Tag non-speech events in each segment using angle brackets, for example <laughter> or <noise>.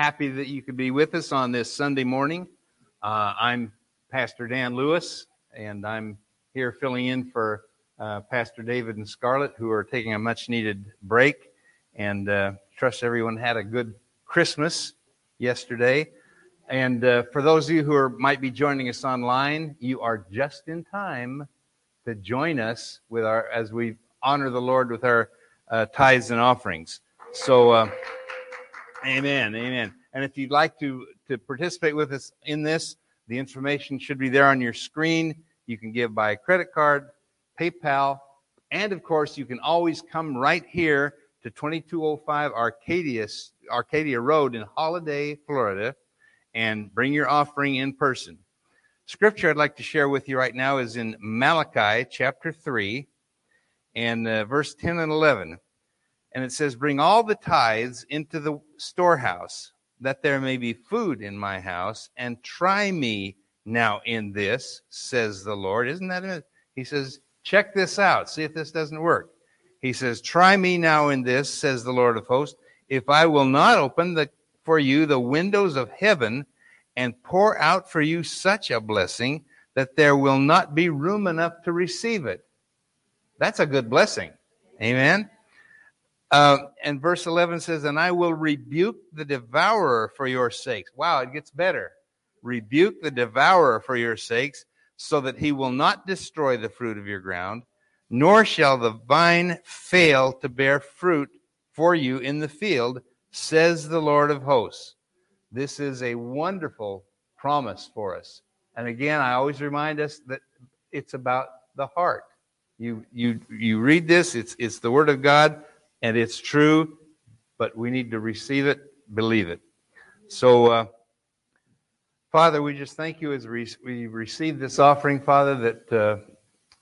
happy that you could be with us on this Sunday morning. Uh, I'm Pastor Dan Lewis, and I'm here filling in for uh, Pastor David and Scarlett, who are taking a much needed break. And uh, trust everyone had a good Christmas yesterday. And uh, for those of you who are, might be joining us online, you are just in time to join us with our as we honor the Lord with our uh, tithes and offerings. So, uh, amen, amen. And if you'd like to to participate with us in this, the information should be there on your screen. You can give by credit card, PayPal, and of course, you can always come right here to 2205 Arcadia Arcadia Road in Holiday, Florida and bring your offering in person. Scripture I'd like to share with you right now is in Malachi chapter 3 and uh, verse 10 and 11. And it says, Bring all the tithes into the storehouse, that there may be food in my house, and try me now in this, says the Lord. Isn't that it? He says, Check this out, see if this doesn't work. He says, Try me now in this, says the Lord of hosts, if I will not open the for you the windows of heaven and pour out for you such a blessing that there will not be room enough to receive it. That's a good blessing. Amen. Uh, and verse 11 says, And I will rebuke the devourer for your sakes. Wow, it gets better. Rebuke the devourer for your sakes, so that he will not destroy the fruit of your ground, nor shall the vine fail to bear fruit for you in the field, says the Lord of hosts. This is a wonderful promise for us. And again, I always remind us that it's about the heart. You you you read this, it's it's the word of God and it's true, but we need to receive it, believe it. So uh, Father, we just thank you as we, receive this offering, Father, that uh,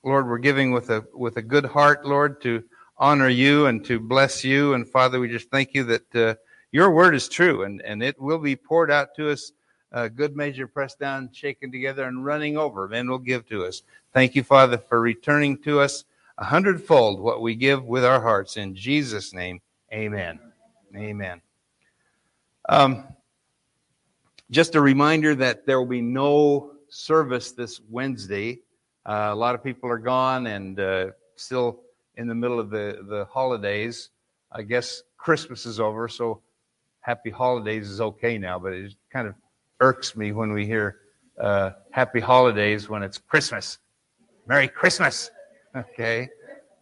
Lord, we're giving with a with a good heart, Lord, to honor you and to bless you. And Father, we just thank you that uh, your word is true and, and it will be poured out to us, a good measure pressed down, shaken together, and running over. Men will give to us. Thank you, Father, for returning to us a hundredfold what we give with our hearts. In Jesus' name, amen. Amen. Um, just a reminder that there will be no service this Wednesday. Uh, a lot of people are gone and uh, still in the middle of the, the holidays. I guess Christmas is over, so happy holidays is okay now, but it kind of irks me when we hear uh, happy holidays when it's Christmas. Merry Christmas. Okay.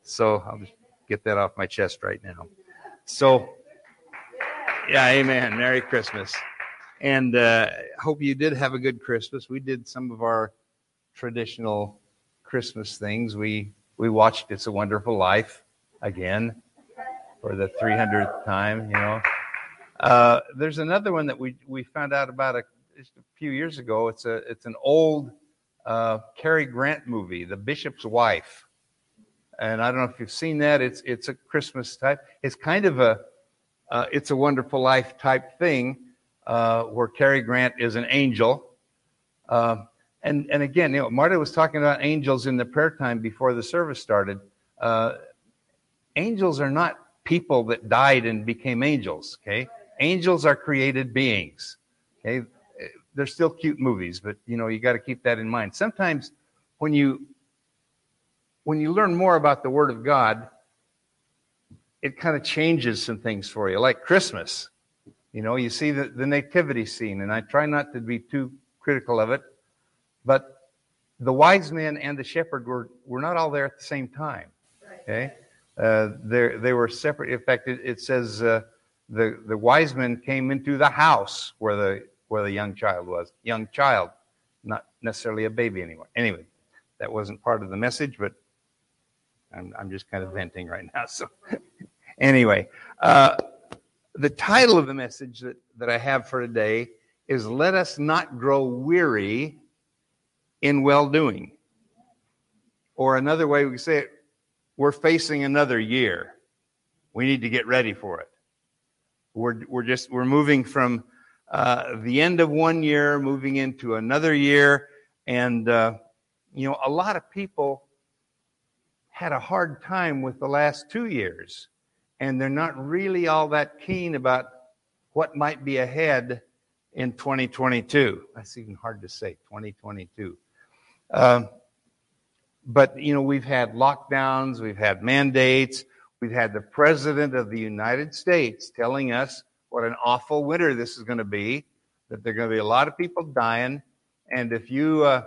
So I'll just get that off my chest right now. So, yeah, amen. Merry Christmas. And uh, hope you did have a good Christmas. We did some of our traditional Christmas things. We we watched It's a Wonderful Life again for the 300th time, you know. Uh, there's another one that we, we found out about a, just a few years ago. It's, a, it's an old uh, Cary Grant movie, The Bishop's Wife. And I don't know if you've seen that. It's, it's a Christmas type. It's kind of a uh, It's a Wonderful Life type thing uh, where Cary Grant is an angel. Uh, and and again, you know, Marta was talking about angels in the prayer time before the service started. Uh, angels are not people that died and became angels. Okay, angels are created beings. Okay, they're still cute movies, but you know you got to keep that in mind. Sometimes when you when you learn more about the Word of God, it kind of changes some things for you, like Christmas. You know, you see the, the nativity scene, and I try not to be too critical of it but the wise men and the shepherd were, were not all there at the same time. Okay? Uh, they were separate. In fact, it, it says uh, the, the wise men came into the house where the, where the young child was. Young child, not necessarily a baby anymore. Anyway, that wasn't part of the message, but I'm, I'm just kind of venting right now. So, <laughs> anyway, uh, the title of the message that, that I have for today is Let Us Not Grow Weary in well doing. Or another way we can say it, we're facing another year. We need to get ready for it. We're, we're just, we're moving from uh, the end of one year, moving into another year. And, uh, you know, a lot of people had a hard time with the last two years. And they're not really all that keen about what might be ahead in 2022. That's even hard to say, 2022. Um, but, you know, we've had lockdowns, we've had mandates, we've had the President of the United States telling us what an awful winter this is going to be, that there are going to be a lot of people dying, and if you, uh,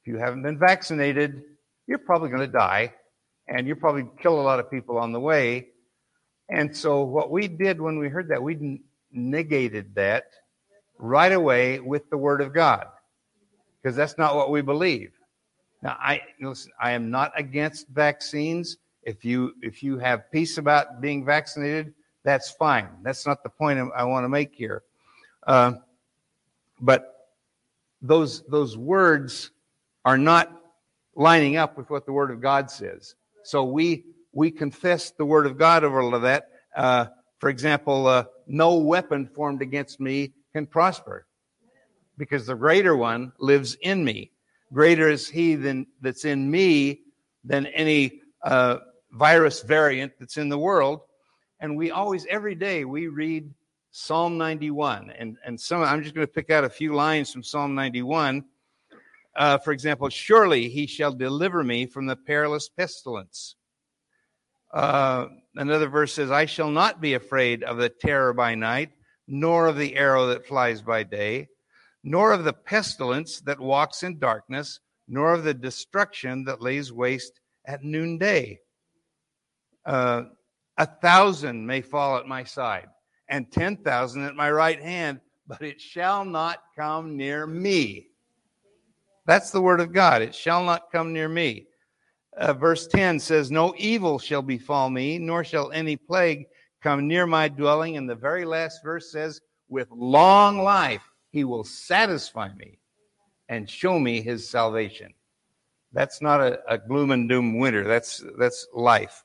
if you haven't been vaccinated, you're probably going to die, and you'll probably kill a lot of people on the way. And so, what we did when we heard that, we negated that right away with the Word of God, because that's not what we believe. Now, I listen. I am not against vaccines. If you if you have peace about being vaccinated, that's fine. That's not the point I want to make here. Uh, but those those words are not lining up with what the Word of God says. So we we confess the Word of God over all of that. Uh, for example, uh, no weapon formed against me can prosper, because the greater one lives in me. Greater is He than that's in me than any uh, virus variant that's in the world. And we always, every day, we read Psalm 91, and and some. I'm just going to pick out a few lines from Psalm 91 uh, for example, surely he shall deliver me from the perilous pestilence. Uh, another verse says, I shall not be afraid of the terror by night, nor of the arrow that flies by day, nor of the pestilence that walks in darkness, nor of the destruction that lays waste at noonday. Uh, a thousand may fall at my side, and ten thousand at my right hand, but it shall not come near me. That's the word of God. It shall not come near me. Uh, verse 10 says, No evil shall befall me, nor shall any plague come near my dwelling. And the very last verse says, With long life he will satisfy me and show me his salvation. That's not a, a gloom and doom winter. That's that's life.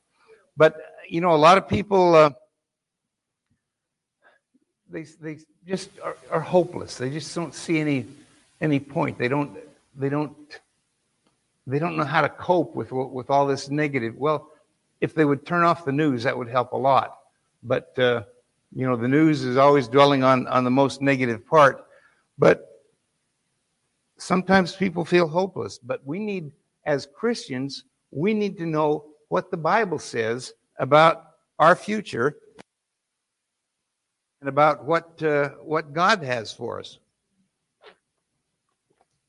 But you know, a lot of people uh, they they just are, are hopeless. They just don't see any any point. They don't they don't they don't know how to cope with with all this negative. Well, if they would turn off the news, that would help a lot. But uh, you know, the news is always dwelling on on the most negative part. But sometimes people feel hopeless. But we need, as Christians, we need to know what the Bible says about our future and about what uh, what God has for us.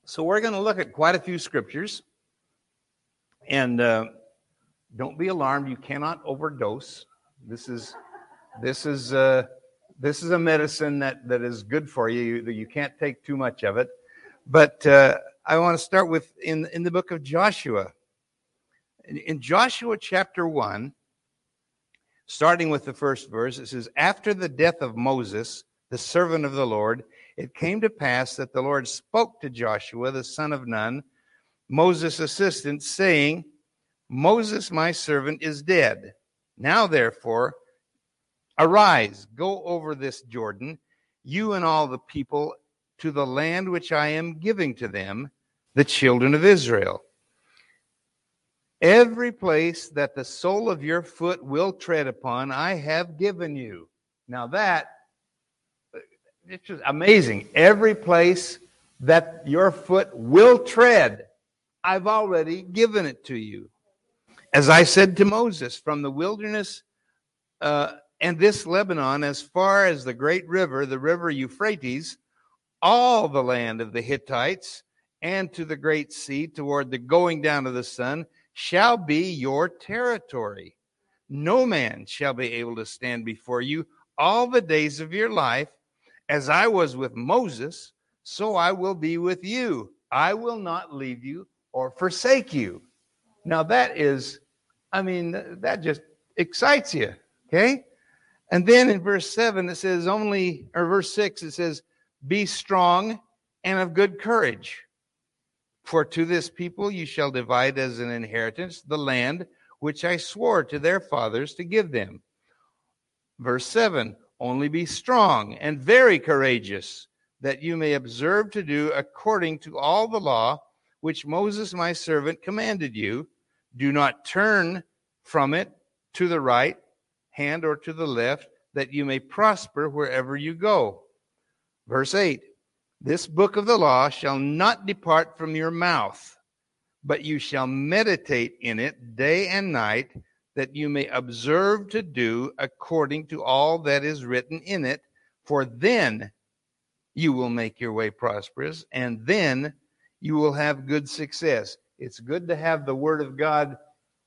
So we're going to look at quite a few scriptures. And uh, don't be alarmed, you cannot overdose. This is this is uh, this is a medicine that, that is good for you. You, you can't take too much of it. But uh, I want to start with in in the book of Joshua. In, in Joshua chapter one, starting with the first verse, it says, "After the death of Moses, the servant of the Lord." It came to pass that the Lord spoke to Joshua, the son of Nun, Moses' assistant, saying, Moses, my servant, is dead. Now, therefore, arise, go over this Jordan, you and all the people, to the land which I am giving to them, the children of Israel. Every place that the sole of your foot will tread upon, I have given you. Now, that it's just amazing. Every place that your foot will tread, I've already given it to you. As I said to Moses, from the wilderness uh, and this Lebanon, as far as the great river, the river Euphrates, all the land of the Hittites, and to the great sea toward the going down of the sun, shall be your territory. No man shall be able to stand before you all the days of your life. As I was with Moses, so I will be with you. I will not leave you or forsake you. Now, that is, I mean, that just excites you, okay? And then in verse 7, it says, only, or verse 6, it says, be strong and of good courage. For to this people you shall divide as an inheritance the land which I swore to their fathers to give them. Verse 7 only be strong and very courageous, that you may observe to do according to all the law which Moses my servant commanded you. Do not turn from it to the right hand or to the left, that you may prosper wherever you go. Verse 8 This book of the law shall not depart from your mouth, but you shall meditate in it day and night, that you may observe to do according to all that is written in it, for then you will make your way prosperous, and then you will have good success. It's good to have the word of God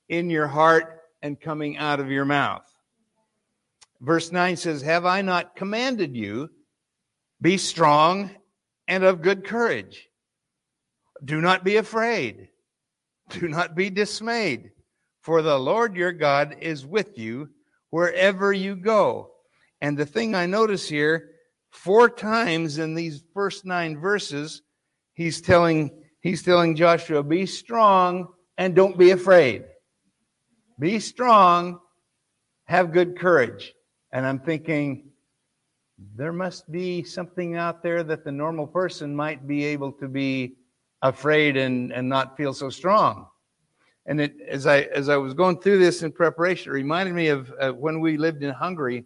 in your heart and coming out of your mouth. Verse 9 says, Have I not commanded you? Be strong and of good courage. Do not be afraid. Do not be dismayed, for the Lord your God is with you wherever you go. And the thing I notice here, four times in these first nine verses, he's telling he's telling Joshua, be strong and don't be afraid. Be strong, have good courage. And I'm thinking, there must be something out there that the normal person might be able to be afraid and, and not feel so strong. And it, as I as I was going through this in preparation, it reminded me of uh, when we lived in Hungary.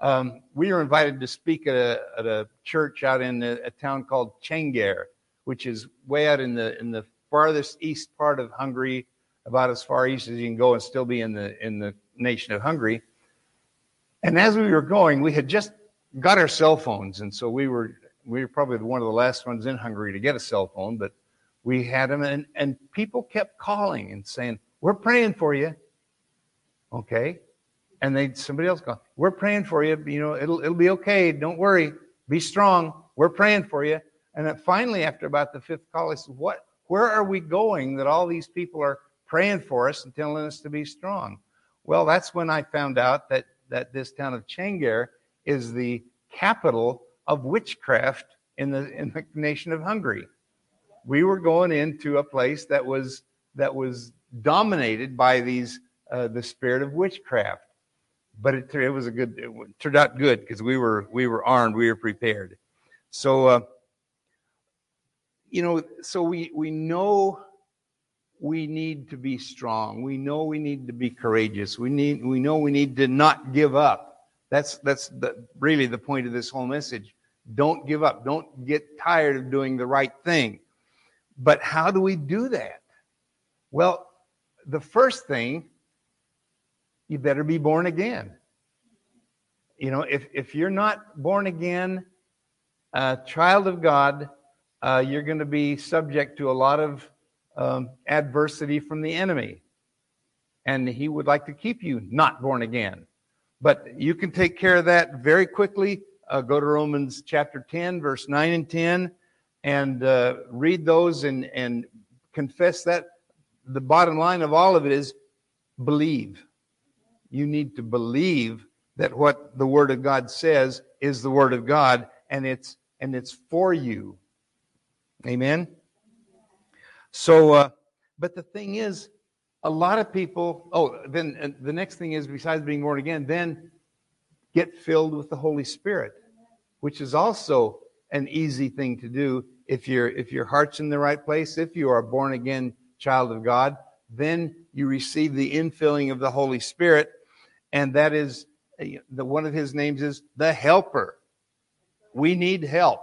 Um, we were invited to speak at a, at a church out in a, a, town called Csenger, which is way out in the in the farthest east part of Hungary, about as far east as you can go and still be in the in the nation of Hungary. And as we were going, we had just got our cell phones, and so we were we were probably one of the last ones in Hungary to get a cell phone, but we had them, and, and people kept calling and saying, "We're praying for you." Okay, and they somebody else go, "We're praying for you. You know, it'll it'll be okay. Don't worry. Be strong. We're praying for you." And then finally, after about the fifth call, I said, "What? Where are we going that all these people are praying for us and telling us to be strong?" Well, that's when I found out that that this town of Csenger is the capital of witchcraft in the in the nation of Hungary. We were going into a place that was that was dominated by these uh, the spirit of witchcraft. But it, it was a good it turned out good because we were we were armed, we were prepared. So uh, you know, so we we know we need to be strong. We know we need to be courageous. We need we know we need to not give up. That's that's the, really the point of this whole message. Don't give up. Don't get tired of doing the right thing. But how do we do that? Well, the first thing you better be born again. You know, if if you're not born again, a child of God, uh, you're going to be subject to a lot of um, adversity from the enemy. And he would like to keep you not born again. But you can take care of that very quickly. Uh, go to Romans chapter 10, verse 9 and 10, and uh, read those and, and confess that. The bottom line of all of it is believe. You need to believe that what the Word of God says is the Word of God, and it's and it's for you. Amen. So, uh, but the thing is, a lot of people, oh, then uh, the next thing is, besides being born again, then get filled with the Holy Spirit, which is also an easy thing to do if your if your heart's in the right place, if you are a born again child of God, then you receive the infilling of the Holy Spirit, and that is uh, the one of His names is the Helper. We need help.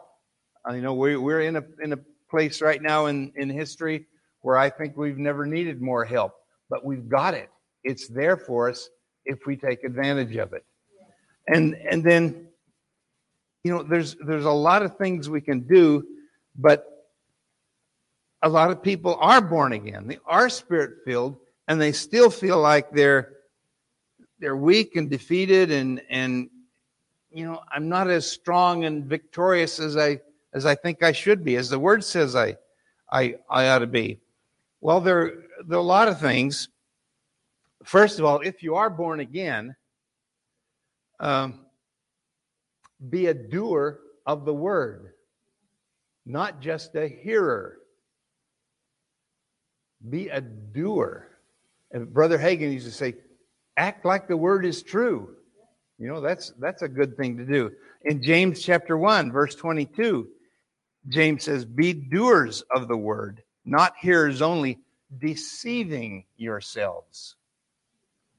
You know, we, we're in a in a place right now in, in history where I think we've never needed more help, but we've got it. It's there for us if we take advantage of it. And and then you know there's there's a lot of things we can do, but a lot of people are born again. They are spirit filled and they still feel like they're they're weak and defeated and and you know, I'm not as strong and victorious as I as I think I should be, as the word says I, I, I ought to be? Well, there, there are a lot of things. First of all, if you are born again, um, be a doer of the word, not just a hearer. Be a doer. And Brother Hagin used to say, act like the word is true. You know, that's that's a good thing to do. In James chapter 1, verse 22, James says, Be doers of the word, not hearers only, deceiving yourselves.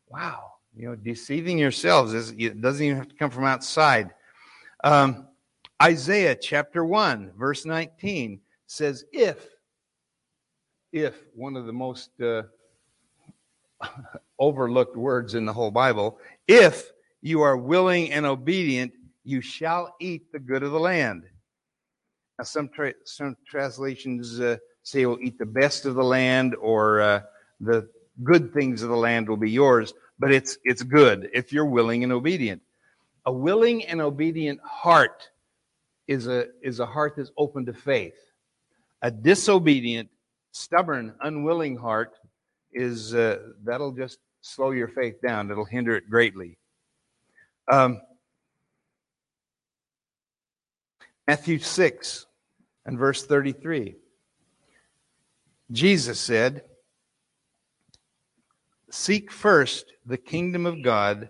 Wow. You know, deceiving yourselves is it doesn't even have to come from outside. Um, Isaiah chapter 1, verse 19 says, If, if, one of the most uh, <laughs> overlooked words in the whole Bible, if you are willing and obedient, you shall eat the good of the land. Now, some, tra- some translations uh, say you'll eat the best of the land or uh, the good things of the land will be yours, but it's, it's good if you're willing and obedient. A willing and obedient heart is a, is a heart that's open to faith. A disobedient, stubborn, unwilling heart is uh, that'll just slow your faith down. It'll hinder it greatly. Um, Matthew 6 and verse 33. Jesus said, Seek first the kingdom of God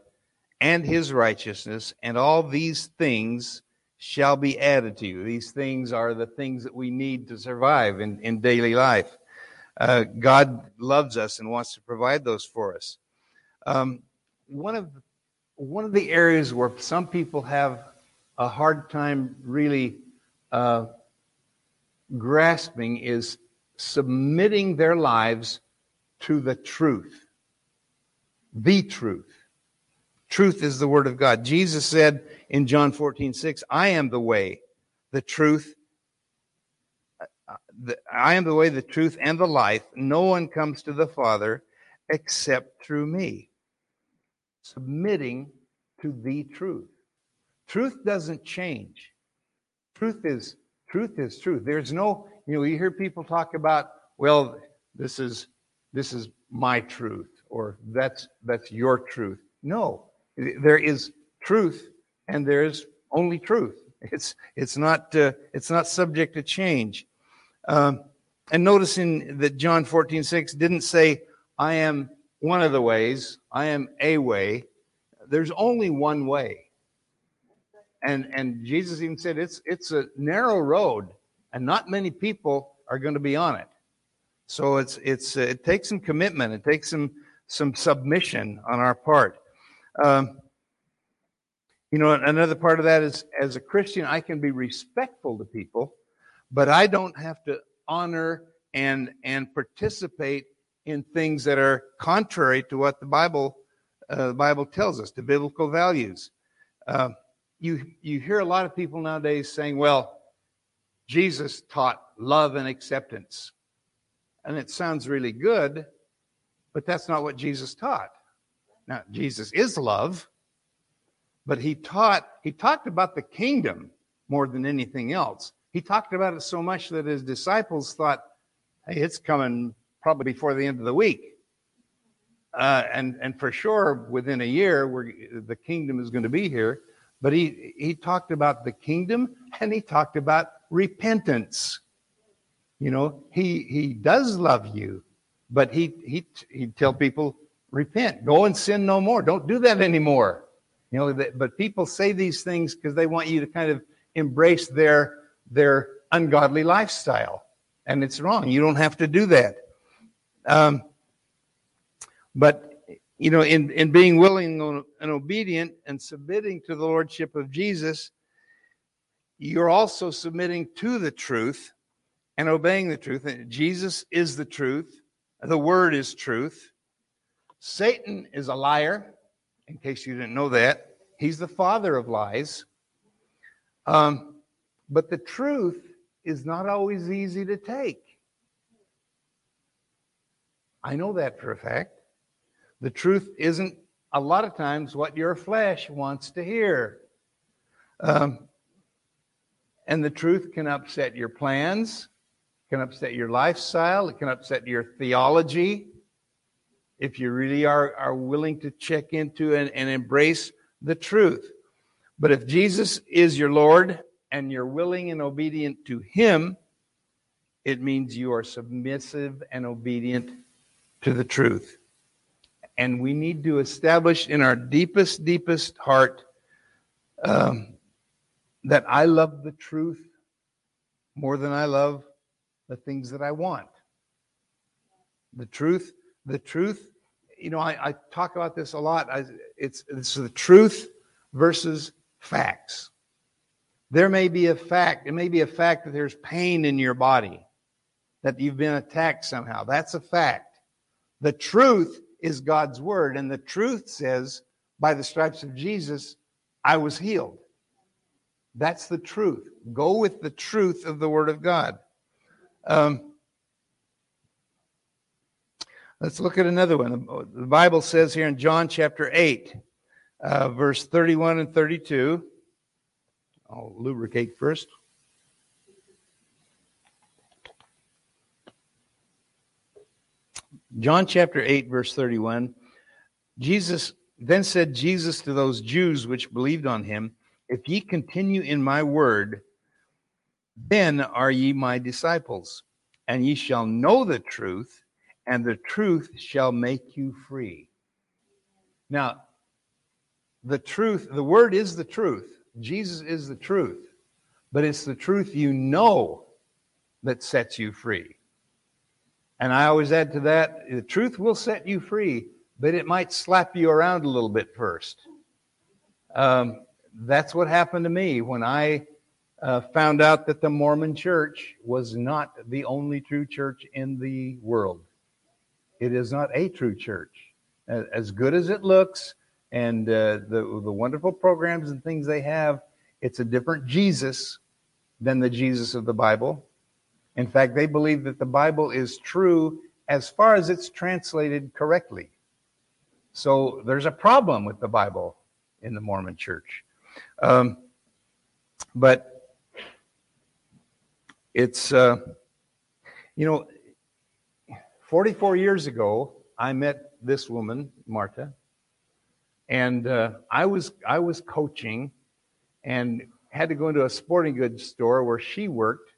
and his righteousness, and all these things shall be added to you. These things are the things that we need to survive in, in daily life. Uh, God loves us and wants to provide those for us. Um, one of one of the areas where some people have a hard time really uh, grasping is submitting their lives to the truth. The truth. Truth is the word of God. Jesus said in John 14, 6, I am the way, the truth, I am the way, the truth, and the life. No one comes to the Father except through me. Submitting to the truth. Truth doesn't change. Truth is truth is truth. There's no, you know, you hear people talk about, well, this is this is my truth, or that's that's your truth. No, there is truth, and there is only truth. It's it's not uh, it's not subject to change. Um, and noticing that John 14, 6 didn't say, I am one of the ways, I am a way. There's only one way. And and Jesus even said it's it's a narrow road, and not many people are going to be on it. So it's it's uh, it takes some commitment, it takes some some submission on our part. Um, you know, another part of that is as a Christian, I can be respectful to people, but I don't have to honor and and participate in things that are contrary to what the Bible uh, the Bible tells us, the biblical values. Uh, you you hear a lot of people nowadays saying, "Well, Jesus taught love and acceptance," and it sounds really good, but that's not what Jesus taught. Now, Jesus is love, but he taught he talked about the kingdom more than anything else. He talked about it so much that his disciples thought, "Hey, it's coming probably before the end of the week." Uh, and and for sure, within a year, the kingdom is going to be here. But he, he talked about the kingdom and he talked about repentance. You know, he, he does love you, but he, he, he'd tell people, repent, go and sin no more. Don't do that anymore. You know, but people say these things because they want you to kind of embrace their, their ungodly lifestyle. And it's wrong. You don't have to do that. Um, but you know, in, in being willing and obedient and submitting to the Lordship of Jesus, you're also submitting to the truth and obeying the truth. Jesus is the truth, the Word is truth. Satan is a liar, in case you didn't know that. He's the father of lies. Um, but the truth is not always easy to take. I know that for a fact. The truth isn't a lot of times what your flesh wants to hear. Um, and the truth can upset your plans, can upset your lifestyle, it can upset your theology. If you really are, are willing to check into and, and embrace the truth. But if Jesus is your Lord and you're willing and obedient to Him, it means you are submissive and obedient to the truth. And we need to establish in our deepest, deepest heart um, that I love the truth more than I love the things that I want. The truth, the truth you know, I, I talk about this a lot. I, it's, it's the truth versus facts. There may be a fact, it may be a fact that there's pain in your body, that you've been attacked somehow. That's a fact. The truth is God's word, and the truth says, by the stripes of Jesus, I was healed. That's the truth. Go with the truth of the word of God. Um, let's look at another one. The Bible says here in John chapter 8, uh, verse 31 and 32. I'll lubricate first. John chapter 8, verse 31. Jesus then said Jesus to those Jews which believed on him, If ye continue in my word, then are ye my disciples, and ye shall know the truth, and the truth shall make you free. Now, the truth, the word is the truth. Jesus is the truth, but it's the truth you know that sets you free. And I always add to that the truth will set you free, but it might slap you around a little bit first. Um, that's what happened to me when I uh, found out that the Mormon church was not the only true church in the world. It is not a true church. As good as it looks, and uh, the the wonderful programs and things they have. It's a different Jesus than the Jesus of the Bible. In fact, they believe that the Bible is true as far as it's translated correctly. So there's a problem with the Bible in the Mormon Church. Um, but it's, uh, you know, 44 years ago, I met this woman, Marta, and uh, I was I was coaching, and had to go into a sporting goods store where she worked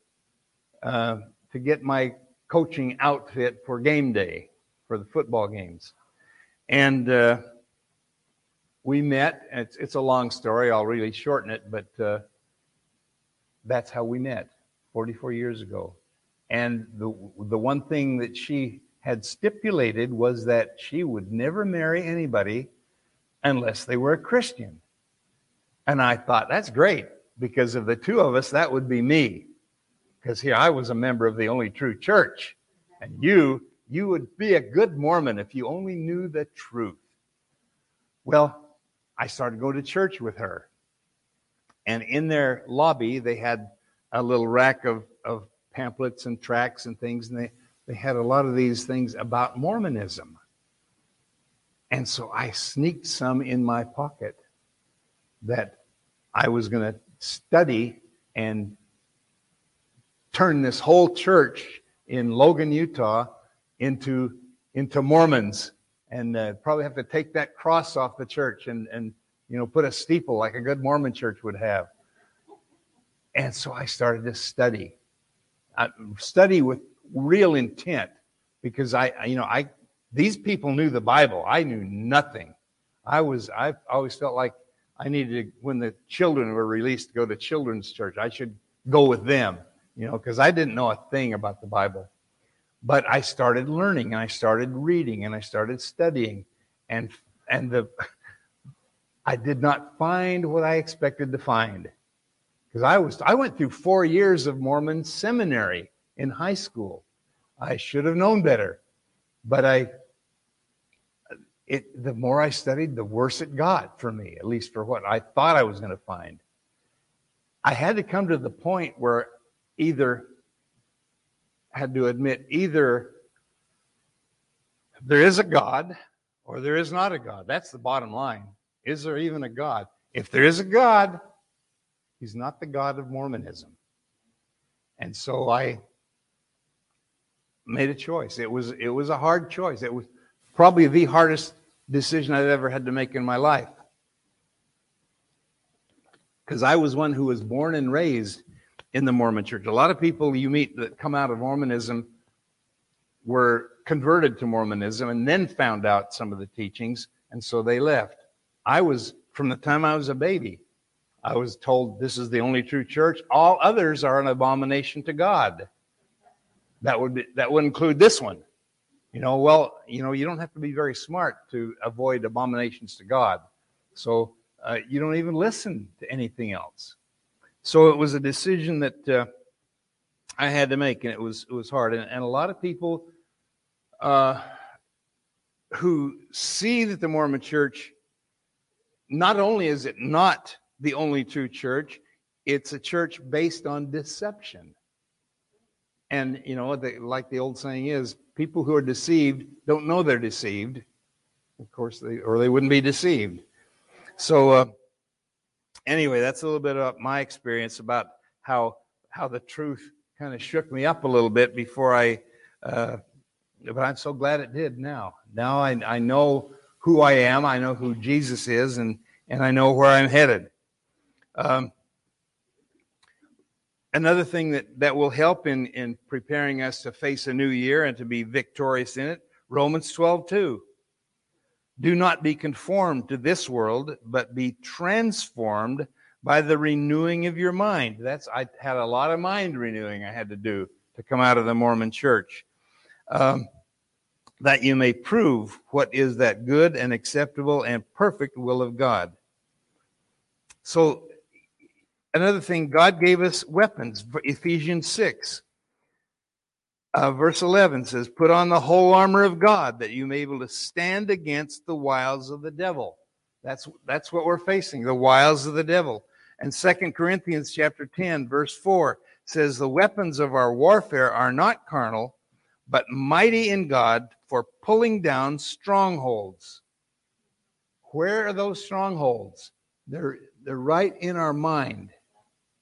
uh, to get my coaching outfit for game day for the football games, and uh, we met. It's it's a long story. I'll really shorten it, but uh, that's how we met 44 years ago. And the the one thing that she had stipulated was that she would never marry anybody unless they were a Christian. And I thought, that's great, because of the two of us, that would be me. Because here I was a member of the only true church. And you, you would be a good Mormon if you only knew the truth. Well, I started to go to church with her. And in their lobby, they had a little rack of, of pamphlets and tracts and things, and they, they had a lot of these things about Mormonism. And so I sneaked some in my pocket that I was going to study and turn this whole church in Logan, Utah into, into Mormons and uh, probably have to take that cross off the church and, and, you know, put a steeple like a good Mormon church would have. And so I started to study, I study with real intent because I, you know, I these people knew the Bible. I knew nothing. I was, I always felt like I needed to, when the children were released to go to children's church, I should go with them, you know, because I didn't know a thing about the Bible. But I started learning and I started reading and I started studying and, and the, <laughs> I did not find what I expected to find. Because I was, I went through four years of Mormon seminary in high school. I should have known better, but I it, the more I studied, the worse it got for me, at least for what I thought I was going to find. I had to come to the point where either had to admit either there is a God or there is not a God. That's the bottom line. Is there even a God? If there is a God, he's not the God of Mormonism. And so I made a choice. It was it was a hard choice. It was probably the hardest decision I've ever had to make in my life. Because I was one who was born and raised in the Mormon church. A lot of people you meet that come out of Mormonism were converted to Mormonism and then found out some of the teachings, and so they left. I was, from the time I was a baby, I was told this is the only true church. All others are an abomination to God. That would be, that would include this one. You know, well, you know, you don't have to be very smart to avoid abominations to God. So uh, you don't even listen to anything else. So it was a decision that uh, I had to make, and it was it was hard. And, and a lot of people uh, who see that the Mormon Church not only is it not the only true church, it's a church based on deception. And you know, the, like the old saying is, people who are deceived don't know they're deceived. Of course, they or they wouldn't be deceived. So, uh, anyway, that's a little bit of my experience about how how the truth kind of shook me up a little bit before I. Uh, but I'm so glad it did. Now, now I, I know who I am. I know who Jesus is, and and I know where I'm headed. Um, another thing that, that will help in, in preparing us to face a new year and to be victorious in it romans 12 2 do not be conformed to this world but be transformed by the renewing of your mind. That's i had a lot of mind renewing i had to do to come out of the mormon church. Um, that you may prove what is that good and acceptable and perfect will of god. So another thing, God gave us weapons. Ephesians 6, uh, verse 11 says, Put on the whole armor of God that you may be able to stand against the wiles of the devil. That's, that's what we're facing, the wiles of the devil. And Second Corinthians chapter 10, verse 4 says, The weapons of our warfare are not carnal, but mighty in God for pulling down strongholds. Where are those strongholds? They're, they're right in our mind.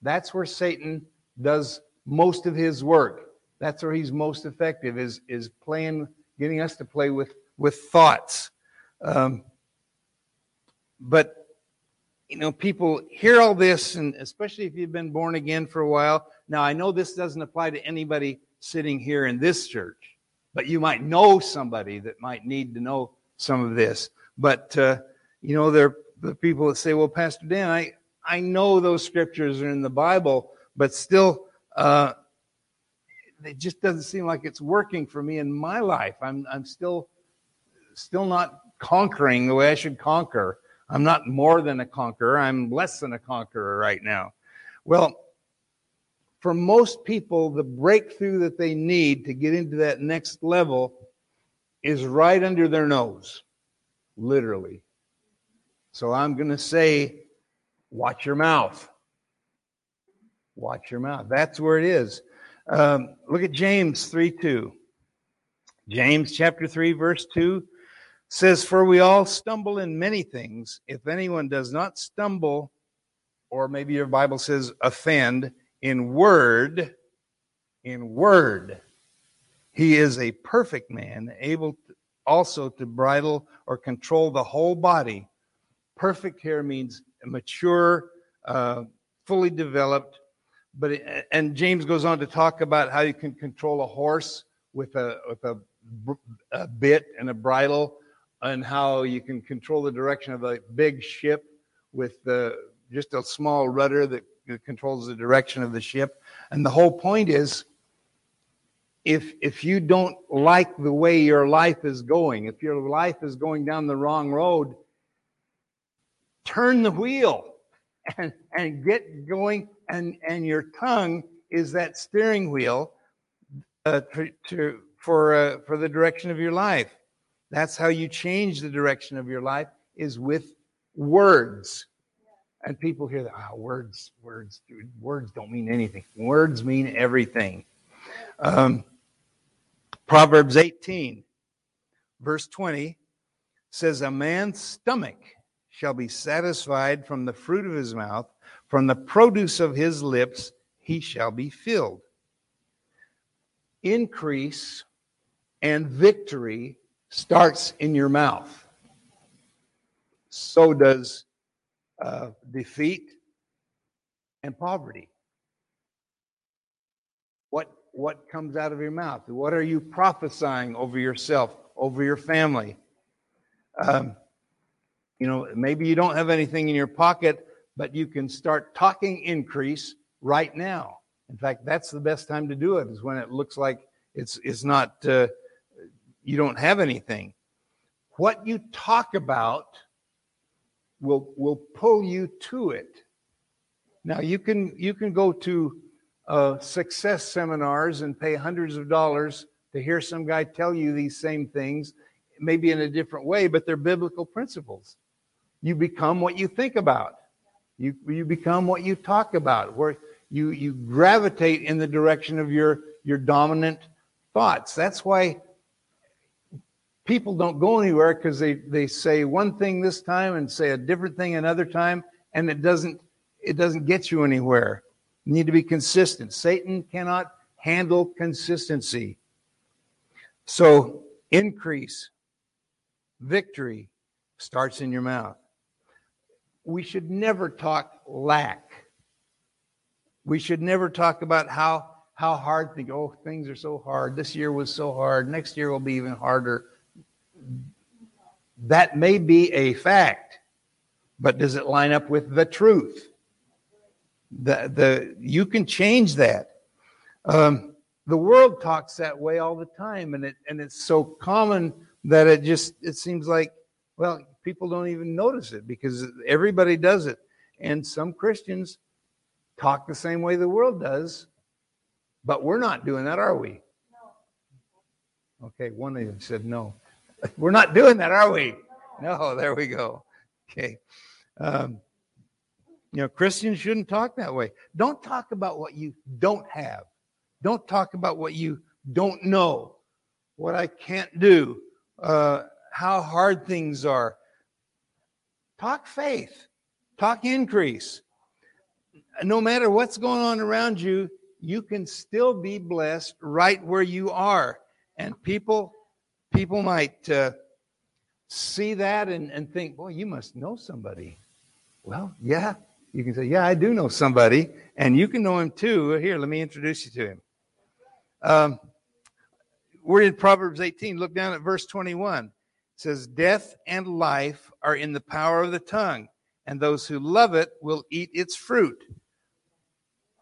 That's where Satan does most of his work. That's where he's most effective is is playing, getting us to play with with thoughts. Um, but you know, people hear all this, and especially if you've been born again for a while. Now, I know this doesn't apply to anybody sitting here in this church, but you might know somebody that might need to know some of this. But uh, you know, there are the people that say, "Well, Pastor Dan, I I know those scriptures are in the Bible, but still, uh, it just doesn't seem like it's working for me in my life. I'm, I'm still, still not conquering the way I should conquer. I'm not more than a conqueror. I'm less than a conqueror right now. Well, for most people, the breakthrough that they need to get into that next level is right under their nose, literally. So I'm going to say Watch your mouth. Watch your mouth. That's where it is. Um, look at James 3 2. James chapter 3, verse 2 says, For we all stumble in many things. If anyone does not stumble, or maybe your Bible says offend, in word, in word, he is a perfect man, able also to bridle or control the whole body. Perfect here means mature, uh, fully developed. But it, and James goes on to talk about how you can control a horse with a with a, a bit and a bridle, and how you can control the direction of a big ship with the, just a small rudder that controls the direction of the ship. And the whole point is if if you don't like the way your life is going, if your life is going down the wrong road, turn the wheel and, and get going. And, and your tongue is that steering wheel uh, to, to, for, uh, for the direction of your life. That's how you change the direction of your life is with words. And people hear that, oh, words, words, dude, words don't mean anything. Words mean everything. Um, Proverbs 18, verse 20 says, A man's stomach shall be satisfied from the fruit of his mouth, from the produce of his lips he shall be filled. Increase and victory starts in your mouth. So does uh, defeat and poverty. What, what comes out of your mouth? What are you prophesying over yourself, over your family? Um, you know, maybe you don't have anything in your pocket, but you can start talking increase right now. In fact, that's the best time to do it is when it looks like it's it's not uh, you don't have anything. What you talk about will will pull you to it. Now you can you can go to uh, success seminars and pay hundreds of dollars to hear some guy tell you these same things, maybe in a different way, but they're biblical principles. You become what you think about. You you become what you talk about. Where you you gravitate in the direction of your your dominant thoughts. That's why people don't go anywhere because they, they say one thing this time and say a different thing another time, and it doesn't it doesn't get you anywhere. You need to be consistent. Satan cannot handle consistency. So increase, victory starts in your mouth. We should never talk lack. We should never talk about how how hard things oh things are so hard. This year was so hard. Next year will be even harder that may be a fact, but does it line up with the truth? The, the, you can change that. Um, the world talks that way all the time, and it and it's so common that it just it seems like well people don't even notice it because everybody does it, and some Christians talk the same way the world does, but we're not doing that, are we? No. Okay, one of you said no. <laughs> We're not doing that, are we? No, there we go. Okay. Um, you know, Christians shouldn't talk that way. Don't talk about what you don't have. Don't talk about what you don't know, what I can't do, uh, how hard things are. Talk faith, talk increase. No matter what's going on around you, you can still be blessed right where you are. And people people might uh, see that and, and think, boy, you must know somebody. Well, yeah, you can say, yeah, I do know somebody, and you can know him too. Here, let me introduce you to him. Um, we're in Proverbs 18. Look down at verse 21. Says, Death and life are in the power of the tongue, and those who love it will eat its fruit.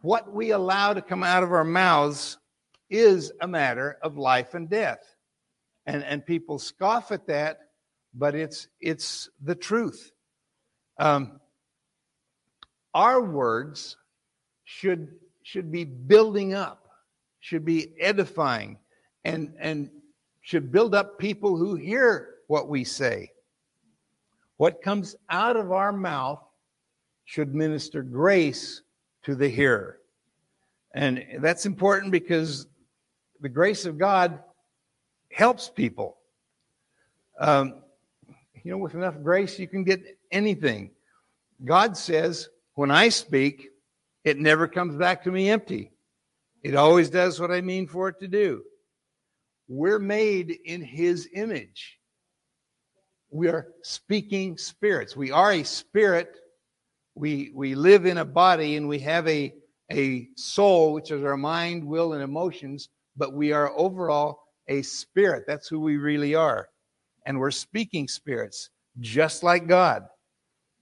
What we allow to come out of our mouths is a matter of life and death and and people scoff at that, but it's it's the truth. Um, our words should should be building up, should be edifying, and and should build up people who hear what we say. What comes out of our mouth should minister grace to the hearer. And that's important because the grace of God helps people. Um, you know, with enough grace, you can get anything. God says, when I speak, it never comes back to me empty. It always does what I mean for it to do. We're made in His image. We are speaking spirits. We are a spirit. We, we live in a body and we have a, a soul, which is our mind, will, and emotions, but we are overall a spirit. That's who we really are. And we're speaking spirits, just like God.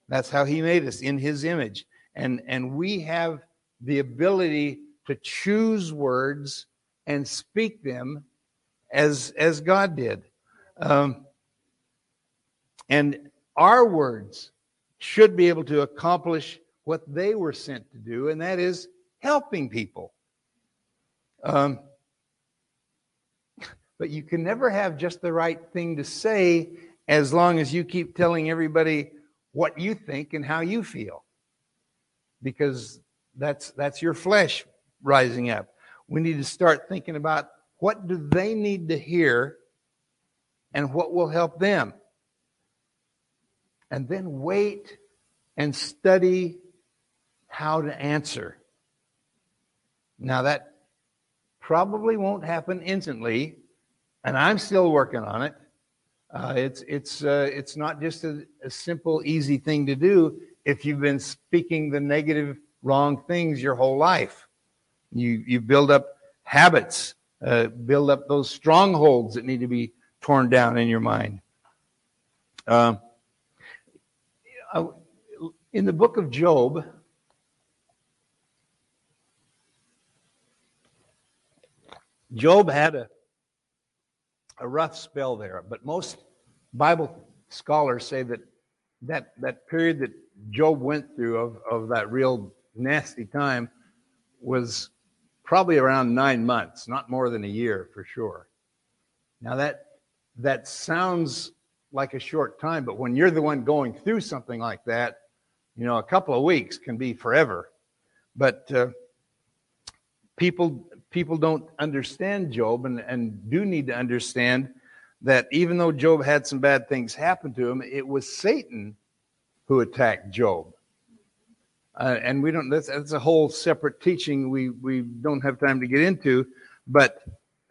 That's how He made us in His image. And, and we have the ability to choose words and speak them as, as God did. Um, and our words should be able to accomplish what they were sent to do, and that is helping people. Um, <laughs> but you can never have just the right thing to say as long as you keep telling everybody what you think and how you feel. Because that's that's your flesh rising up. We need to start thinking about what do they need to hear and what will help them. And then wait and study how to answer. Now that probably won't happen instantly and I'm still working on it. Uh, it's it's uh, it's not just a, a, simple, easy thing to do if you've been speaking the negative, wrong things your whole life. You you build up habits, uh, build up those strongholds that need to be torn down in your mind. In the book of Job, Job had a a rough spell there. But most Bible scholars say that that, that period that Job went through of, of that real nasty time was probably around nine months, not more than a year for sure. Now that that sounds like a short time, but when you're the one going through something like that, you know, a couple of weeks can be forever. But uh, people people don't understand Job and, and do need to understand that even though Job had some bad things happen to him, it was Satan who attacked Job. Uh, and we don't, that's, that's a whole separate teaching we, we don't have time to get into. But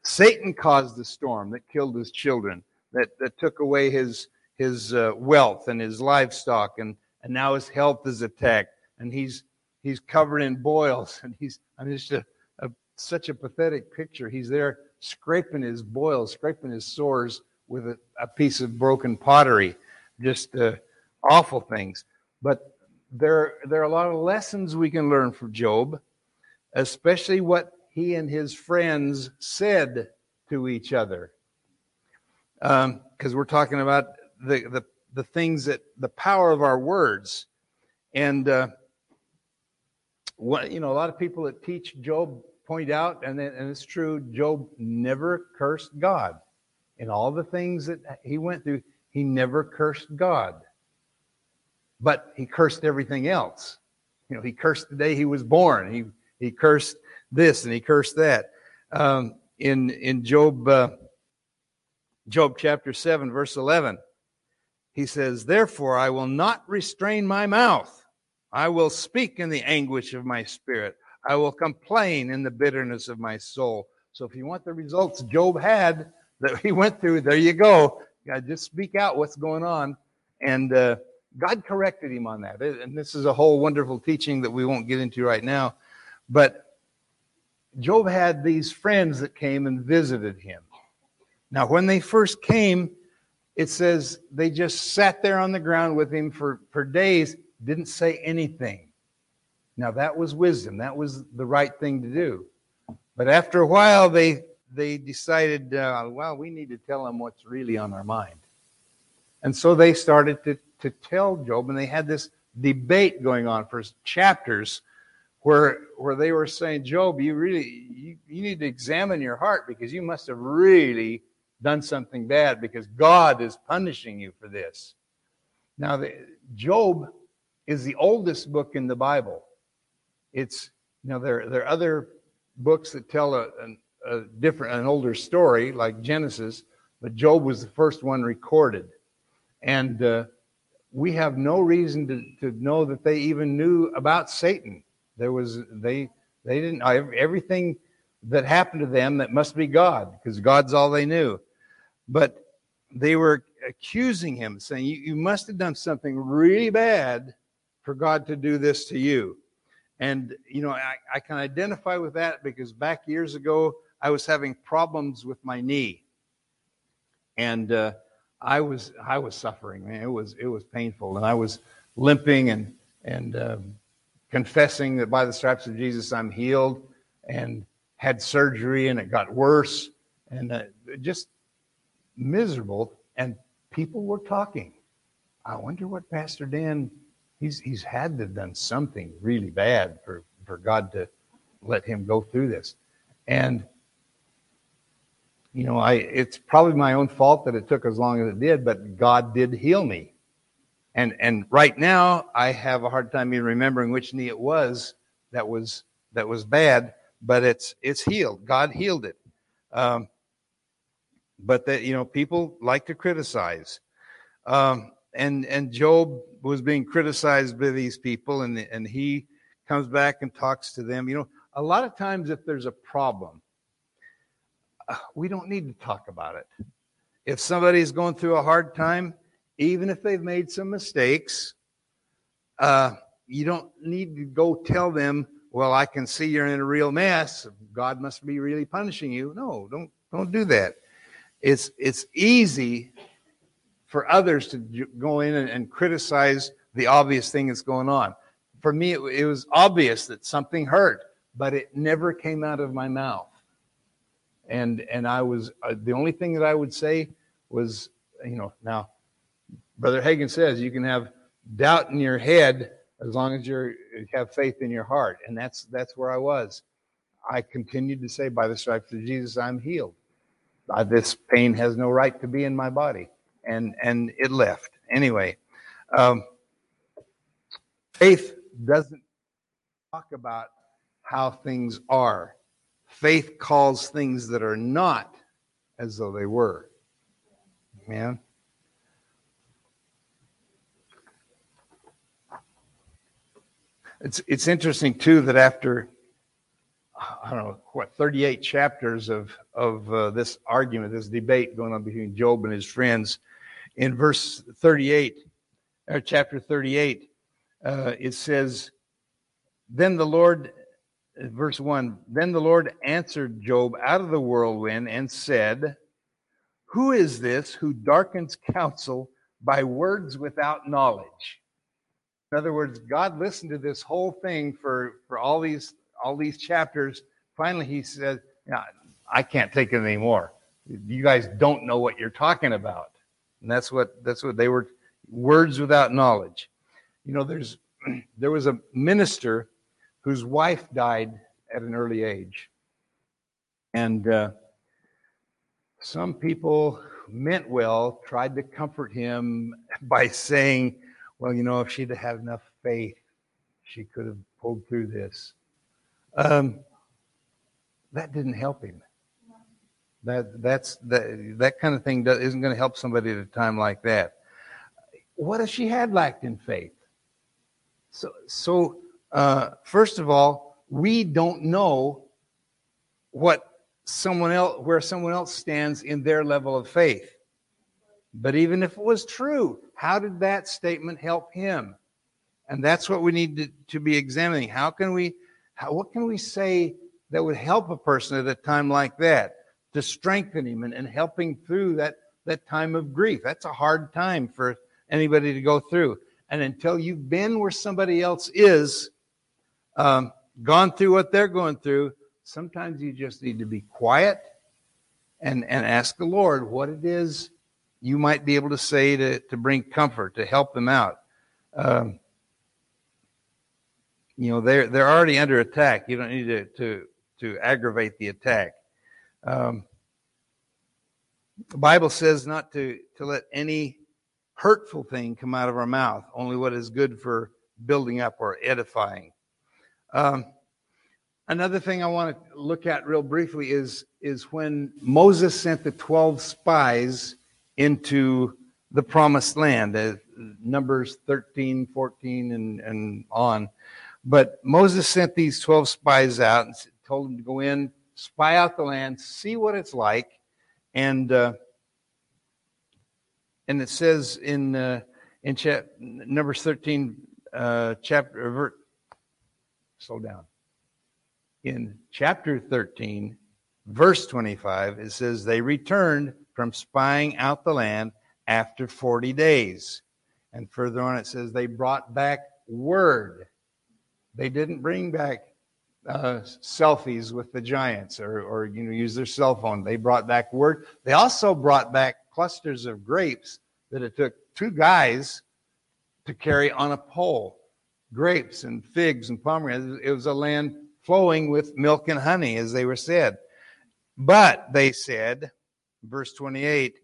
Satan caused the storm that killed his children, that, that took away his, his uh, wealth and his livestock, and, and now his health is attacked, and he's, he's covered in boils, <laughs> and he's, I mean, it's just a, a, such a pathetic picture. He's there scraping his boils, scraping his sores with a, a piece of broken pottery, just uh, awful things. But there, there are a lot of lessons we can learn from Job, especially what he and his friends said to each other. Because um, we're talking about the, the, the things that, the power of our words. And, uh, what, you know, a lot of people that teach Job point out, and, and it's true, Job never cursed God. In all the things that he went through, he never cursed God but he cursed everything else. You know, he cursed the day he was born. He he cursed this and he cursed that. Um, in in Job uh, Job chapter seven verse eleven, he says, "Therefore I will not restrain my mouth. I will speak in the anguish of my spirit. I will complain in the bitterness of my soul." So if you want the results Job had that he went through, there you go. You just speak out what's going on, and uh, God corrected him on that. And this is a whole wonderful teaching that we won't get into right now. But Job had these friends that came and visited him. Now, when they first came, it says they just sat there on the ground with him for, for days, didn't say anything. Now, that was wisdom. That was the right thing to do. But after a while, they, they decided, uh, well, we need to tell him what's really on our mind. And so they started to to tell Job, and they had this debate going on for chapters where where they were saying, Job, you really you, you need to examine your heart because you must have really done something bad because God is punishing you for this. Now, the, Job is the oldest book in the Bible. It's you know there there are other books that tell a, a, a different an older story like Genesis, but Job was the first one recorded, and uh, we have no reason to, to know that they even knew about Satan. There was they they didn't everything that happened to them that must be God because God's all they knew. But they were accusing him, saying, you, you must have done something really bad for God to do this to you. And, you know, I, I can identify with that because back years ago, I was having problems with my knee. And uh, I was I was suffering, man. It was it was painful, and I was limping and and um, confessing that by the stripes of Jesus I'm healed, and had surgery, and it got worse, and uh, just miserable. And people were talking. I wonder what Pastor Dan he's he's had to have done something really bad for for God to let him go through this, and you know, I it's probably my own fault that it took as long as it did, but God did heal me. And and right now I have a hard time even remembering which knee it was that was that was bad, but it's it's healed. God healed it. Um, but that you know, people like to criticize. Um, and and Job was being criticized by these people, and and he comes back and talks to them. You know, a lot of times if there's a problem, we don't need to talk about it. If somebody's going through a hard time, even if they've made some mistakes, uh, you don't need to go tell them, "Well, I can see you're in a real mess. God must be really punishing you." No, don't don't do that. It's it's easy for others to go in and, and criticize the obvious thing that's going on. For me, it, it was obvious that something hurt, but it never came out of my mouth. and and I was uh, the only thing that I would say was, you know, now, Brother Hagin says you can have doubt in your head as long as you have faith in your heart, and that's that's where I was. I continued to say, by the stripes of Jesus, I'm healed. Uh, this pain has no right to be in my body, and and it left anyway. Um, faith doesn't talk about how things are. Faith calls things that are not as though they were. Man. It's it's interesting too that after I don't know what 38 chapters of of uh, this argument, this debate going on between Job and his friends, in verse 38, or chapter 38, uh, it says, "Then the Lord verse 1 Then the Lord answered Job out of the whirlwind and said, Who is this who darkens counsel by words without knowledge? In other words, God listened to this whole thing for, for all these all these chapters. Finally, he said, yeah, I can't take it anymore. You guys don't know what you're talking about. And that's what that's what they were words without knowledge. You know, there's <clears throat> there was a minister whose wife died at an early age. And uh, some people meant well tried to comfort him <laughs> by saying, well, you know, if she'd had enough faith, she could have pulled through this. Um, that didn't help him. That that's that that kind of thing isn't going to help somebody at a time like that. What if she had lacked in faith? So so uh, first of all, we don't know what someone else, where someone else stands in their level of faith. But even if it was true, how did that statement help him? And that's what we need to, to be examining. How can we, how, what can we say that would help a person at a time like that to strengthen him and, and helping through that, that time of grief? That's a hard time for anybody to go through. And until you've been where somebody else is, um, gone through what they're going through, sometimes you just need to be quiet and, and ask the Lord what it is you might be able to say to, to bring comfort, to help them out. Um, you know, they're, they're already under attack. You don't need to, to, to aggravate the attack. Um, the Bible says not to, to let any hurtful thing come out of our mouth, only what is good for building up or edifying. Um, another thing I want to look at real briefly is, is when Moses sent the 12 spies into the promised land, uh, Numbers 13, 14, and, and on. But Moses sent these 12 spies out and told them to go in, spy out the land, see what it's like. And, uh, and it says in, uh, in chap- Numbers 13, uh, chapter, slow down. In chapter 13, verse 25, it says, They returned from spying out the land after 40 days. And further on, it says, They brought back word. They didn't bring back uh, selfies with the giants or, or you know use their cell phone. They brought back word. They also brought back clusters of grapes that it took two guys to carry on a pole grapes and figs and pomegranates. It was a land flowing with milk and honey, as they were said. But they said, verse 28,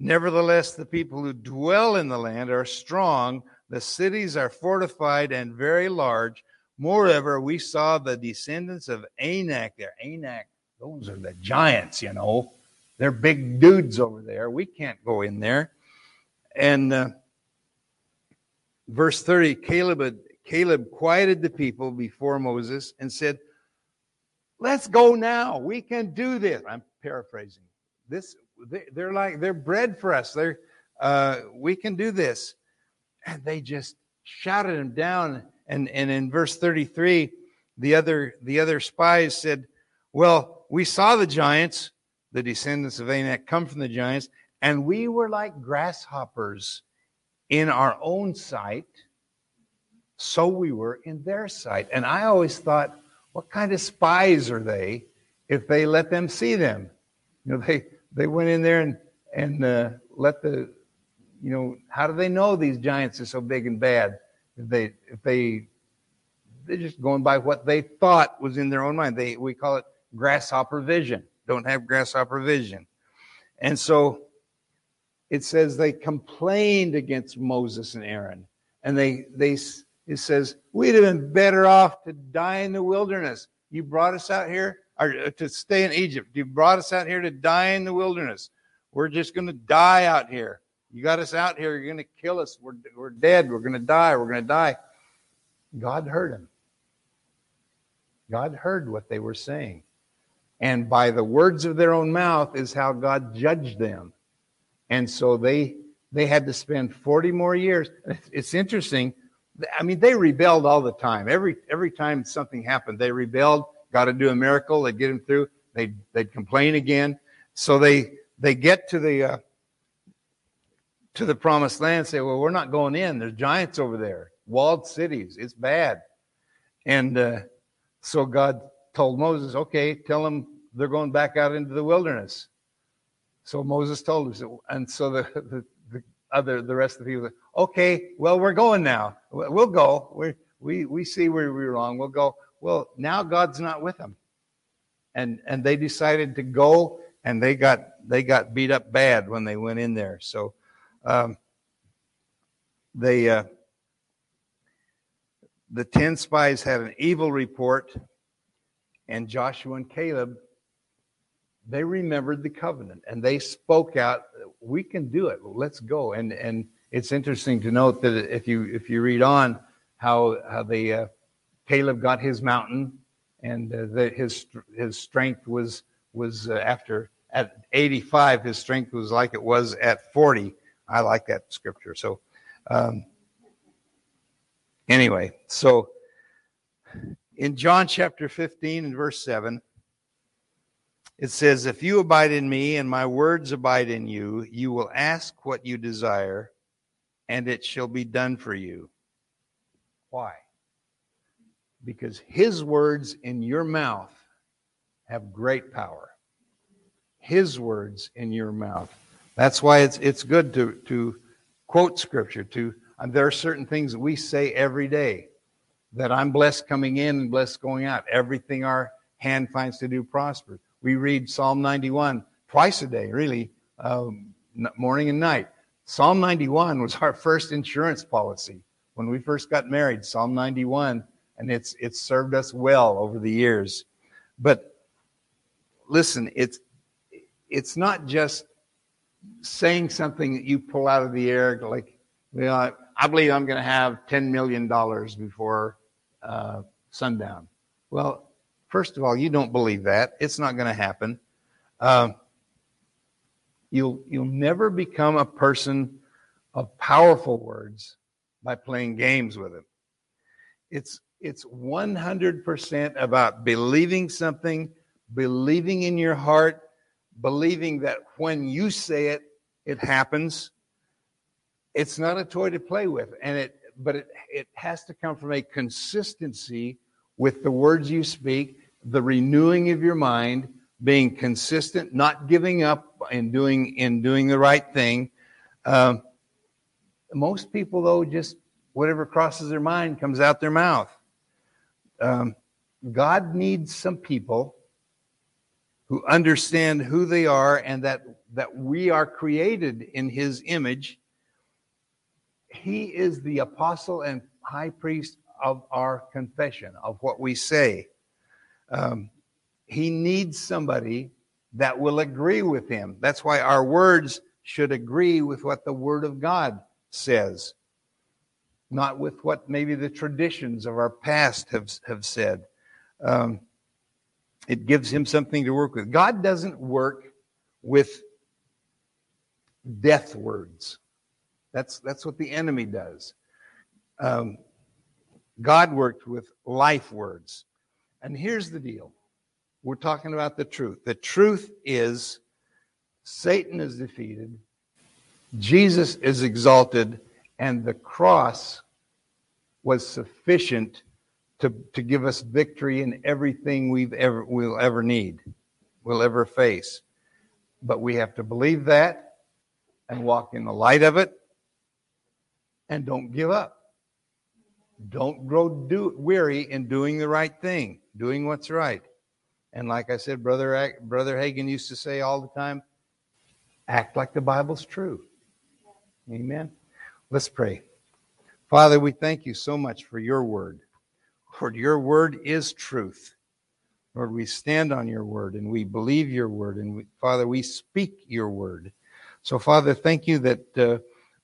Nevertheless, the people who dwell in the land are strong, the cities are fortified and very large. Moreover, we saw the descendants of Anak there. Anak, those are the giants, you know. They're big dudes over there. We can't go in there. And uh, verse 30 Caleb, Caleb quieted the people before Moses and said, Let's go now. We can do this. I'm paraphrasing. This they're like they're bread for us. They're uh, we can do this. And they just shouted him down. And and in verse 33, the other the other spies said, Well, we saw the giants, the descendants of Anak, come from the giants, and we were like grasshoppers in our own sight, so we were in their sight. And I always thought, what kind of spies are they if they let them see them. You know, they they went in there and and uh, let the you know how do they know these giants are so big and bad? If they if they they're just going by what they thought was in their own mind. They we call it grasshopper vision. Don't have grasshopper vision, and so it says they complained against Moses and Aaron, and they they it says we'd have been better off to die in the wilderness. You brought us out here or uh, to stay in Egypt. You brought us out here to die in the wilderness. We're just going to die out here. You got us out here. You're going to kill us. We're, we're dead. We're going to die. We're going to die. God heard him. God heard what they were saying. And by the words of their own mouth is how God judged them. And so they they had to spend 40 more years. It's interesting. I mean, they rebelled all the time. Every every time something happened, they rebelled got to do a miracle. they'd get him through. They they'd complain again. So they they get to the uh, to the promised land. Say, well, we're not going in. There's giants over there, walled cities. It's bad. And uh, so God told Moses, okay, tell them they're going back out into the wilderness. So Moses told him, and so the, <laughs> the, the other the rest of the people, okay, well, we're going now. We'll go. We we we see where we were wrong. We'll go. Well, now God's not with them. And and they decided to go and they got they got beat up bad when they went in there. So um, they uh, the ten spies had an evil report, and Joshua and Caleb they remembered the covenant and they spoke out. We can do it. Let's go. And and it's interesting to note that if you if you read on how how they uh, Caleb got his mountain, and uh, that his his strength was was uh, after at 85, his strength was like it was at 40. I like that scripture. So, um, anyway, so in John chapter 15 and verse 7, it says, If you abide in me and my words abide in you, you will ask what you desire, and it shall be done for you. Why? because his words in your mouth have great power. His words in your mouth. That's why it's it's good to to quote scripture. To there are certain things that we say every day that I'm blessed coming in and blessed going out. Everything our hand finds to do prospers. We read Psalm 91 twice a day, really, um, morning and night. Psalm 91 was our first insurance policy when we first got married. Psalm 91 and it's it's served us well over the years. But listen, it's it's not just saying something that you pull out of the air like, you know, I believe I'm going to have ten million dollars before uh, sundown. Well, first of all, you don't believe that; it's not going to happen. Uh, you'll you'll never become a person of powerful words by playing games with it. It's it's 100% about believing something, believing in your heart, believing that when you say it, it happens. It's not a toy to play with, and it but it, it has to come from a consistency with the words you speak, the renewing of your mind, being consistent, not giving up in doing in doing the right thing. Um, most people, though, just whatever crosses their mind comes out their mouth um, God needs some people who understand who they are and that, that we are created in his image. He is the apostle and high priest of our confession, of what we say. Um, he needs somebody that will agree with him. That's why our words should agree with what the Word of God says not with what maybe the traditions of our past have, have said. Um, it gives him something to work with. God doesn't work with death words. That's, that's what the enemy does. Um, God worked with life words. And here's the deal we're talking about the truth. The truth is Satan is defeated, Jesus is exalted, and the cross was sufficient to, to give us victory in everything we've ever we'll ever need. we'll ever face. But we have to believe that and walk in the light of it and don't give up. Don't grow do, weary in doing the right thing, doing what's right. And like I said, Brother, Brother Hagin used to say all the time, act like the Bible's true. Amen. Let's pray. Father, we thank you so much for your word. Lord, your word is truth. Lord, we stand on your word and we believe your word. And we, Father, we speak your word. So, Father, thank you that uh,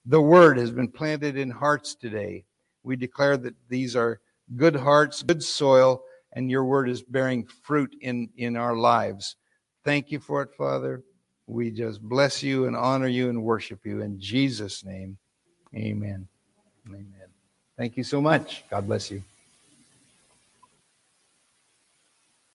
the word has been planted in hearts today. We declare that these are good hearts, good soil, and your word is bearing fruit in, in our lives. Thank you for it, Father. We just bless you and honor you and worship you in Jesus' name. Amen. Amen. Thank you so much. God bless you.